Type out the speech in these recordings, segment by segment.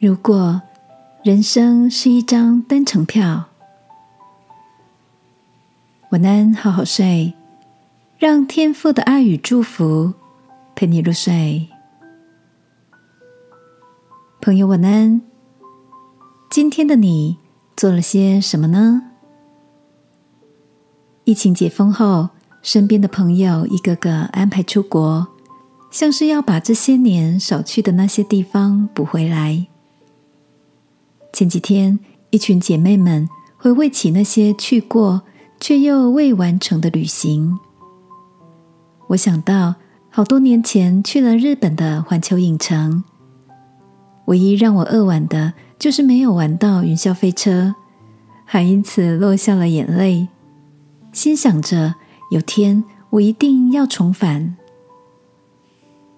如果人生是一张单程票，晚安，好好睡，让天父的爱与祝福陪你入睡。朋友，晚安。今天的你做了些什么呢？疫情解封后，身边的朋友一个个安排出国，像是要把这些年少去的那些地方补回来。前几天，一群姐妹们回味起那些去过却又未完成的旅行。我想到好多年前去了日本的环球影城，唯一让我扼腕的就是没有玩到云霄飞车，还因此落下了眼泪。心想着有天我一定要重返。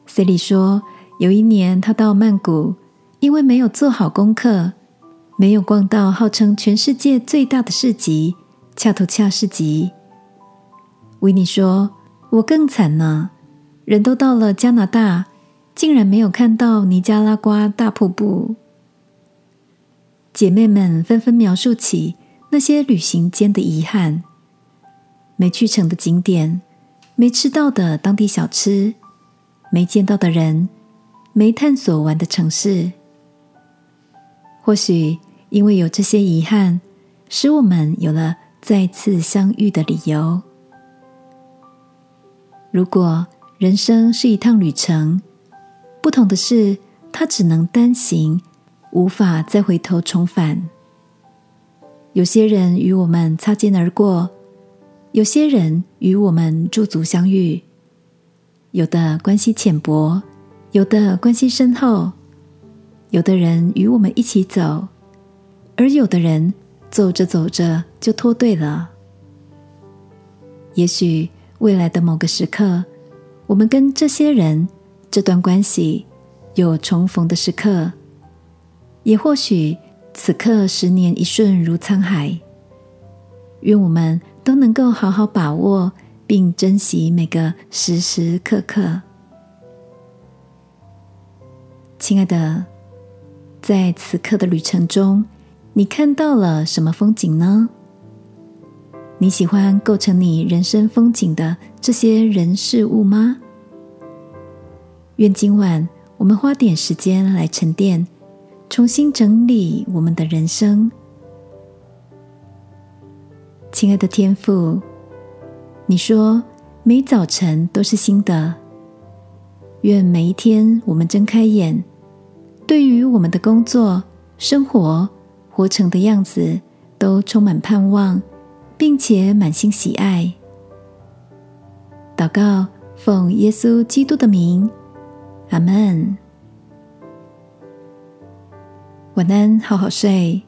塞里说，有一年他到曼谷，因为没有做好功课。没有逛到号称全世界最大的市集——恰图恰市集。维尼说：“我更惨呢，人都到了加拿大，竟然没有看到尼加拉瓜大瀑布。”姐妹们纷纷描述起那些旅行间的遗憾：没去成的景点，没吃到的当地小吃，没见到的人，没探索完的城市。或许。因为有这些遗憾，使我们有了再次相遇的理由。如果人生是一趟旅程，不同的是，它只能单行，无法再回头重返。有些人与我们擦肩而过，有些人与我们驻足相遇，有的关系浅薄，有的关系深厚，有的人与我们一起走。而有的人走着走着就脱队了。也许未来的某个时刻，我们跟这些人这段关系有重逢的时刻，也或许此刻十年一瞬如沧海。愿我们都能够好好把握并珍惜每个时时刻刻。亲爱的，在此刻的旅程中。你看到了什么风景呢？你喜欢构成你人生风景的这些人事物吗？愿今晚我们花点时间来沉淀，重新整理我们的人生。亲爱的天父，你说每早晨都是新的，愿每一天我们睁开眼，对于我们的工作、生活。活成的样子都充满盼望，并且满心喜爱。祷告，奉耶稣基督的名，阿门。晚安，好好睡。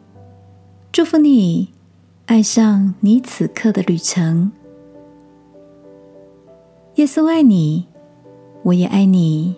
祝福你，爱上你此刻的旅程。耶稣爱你，我也爱你。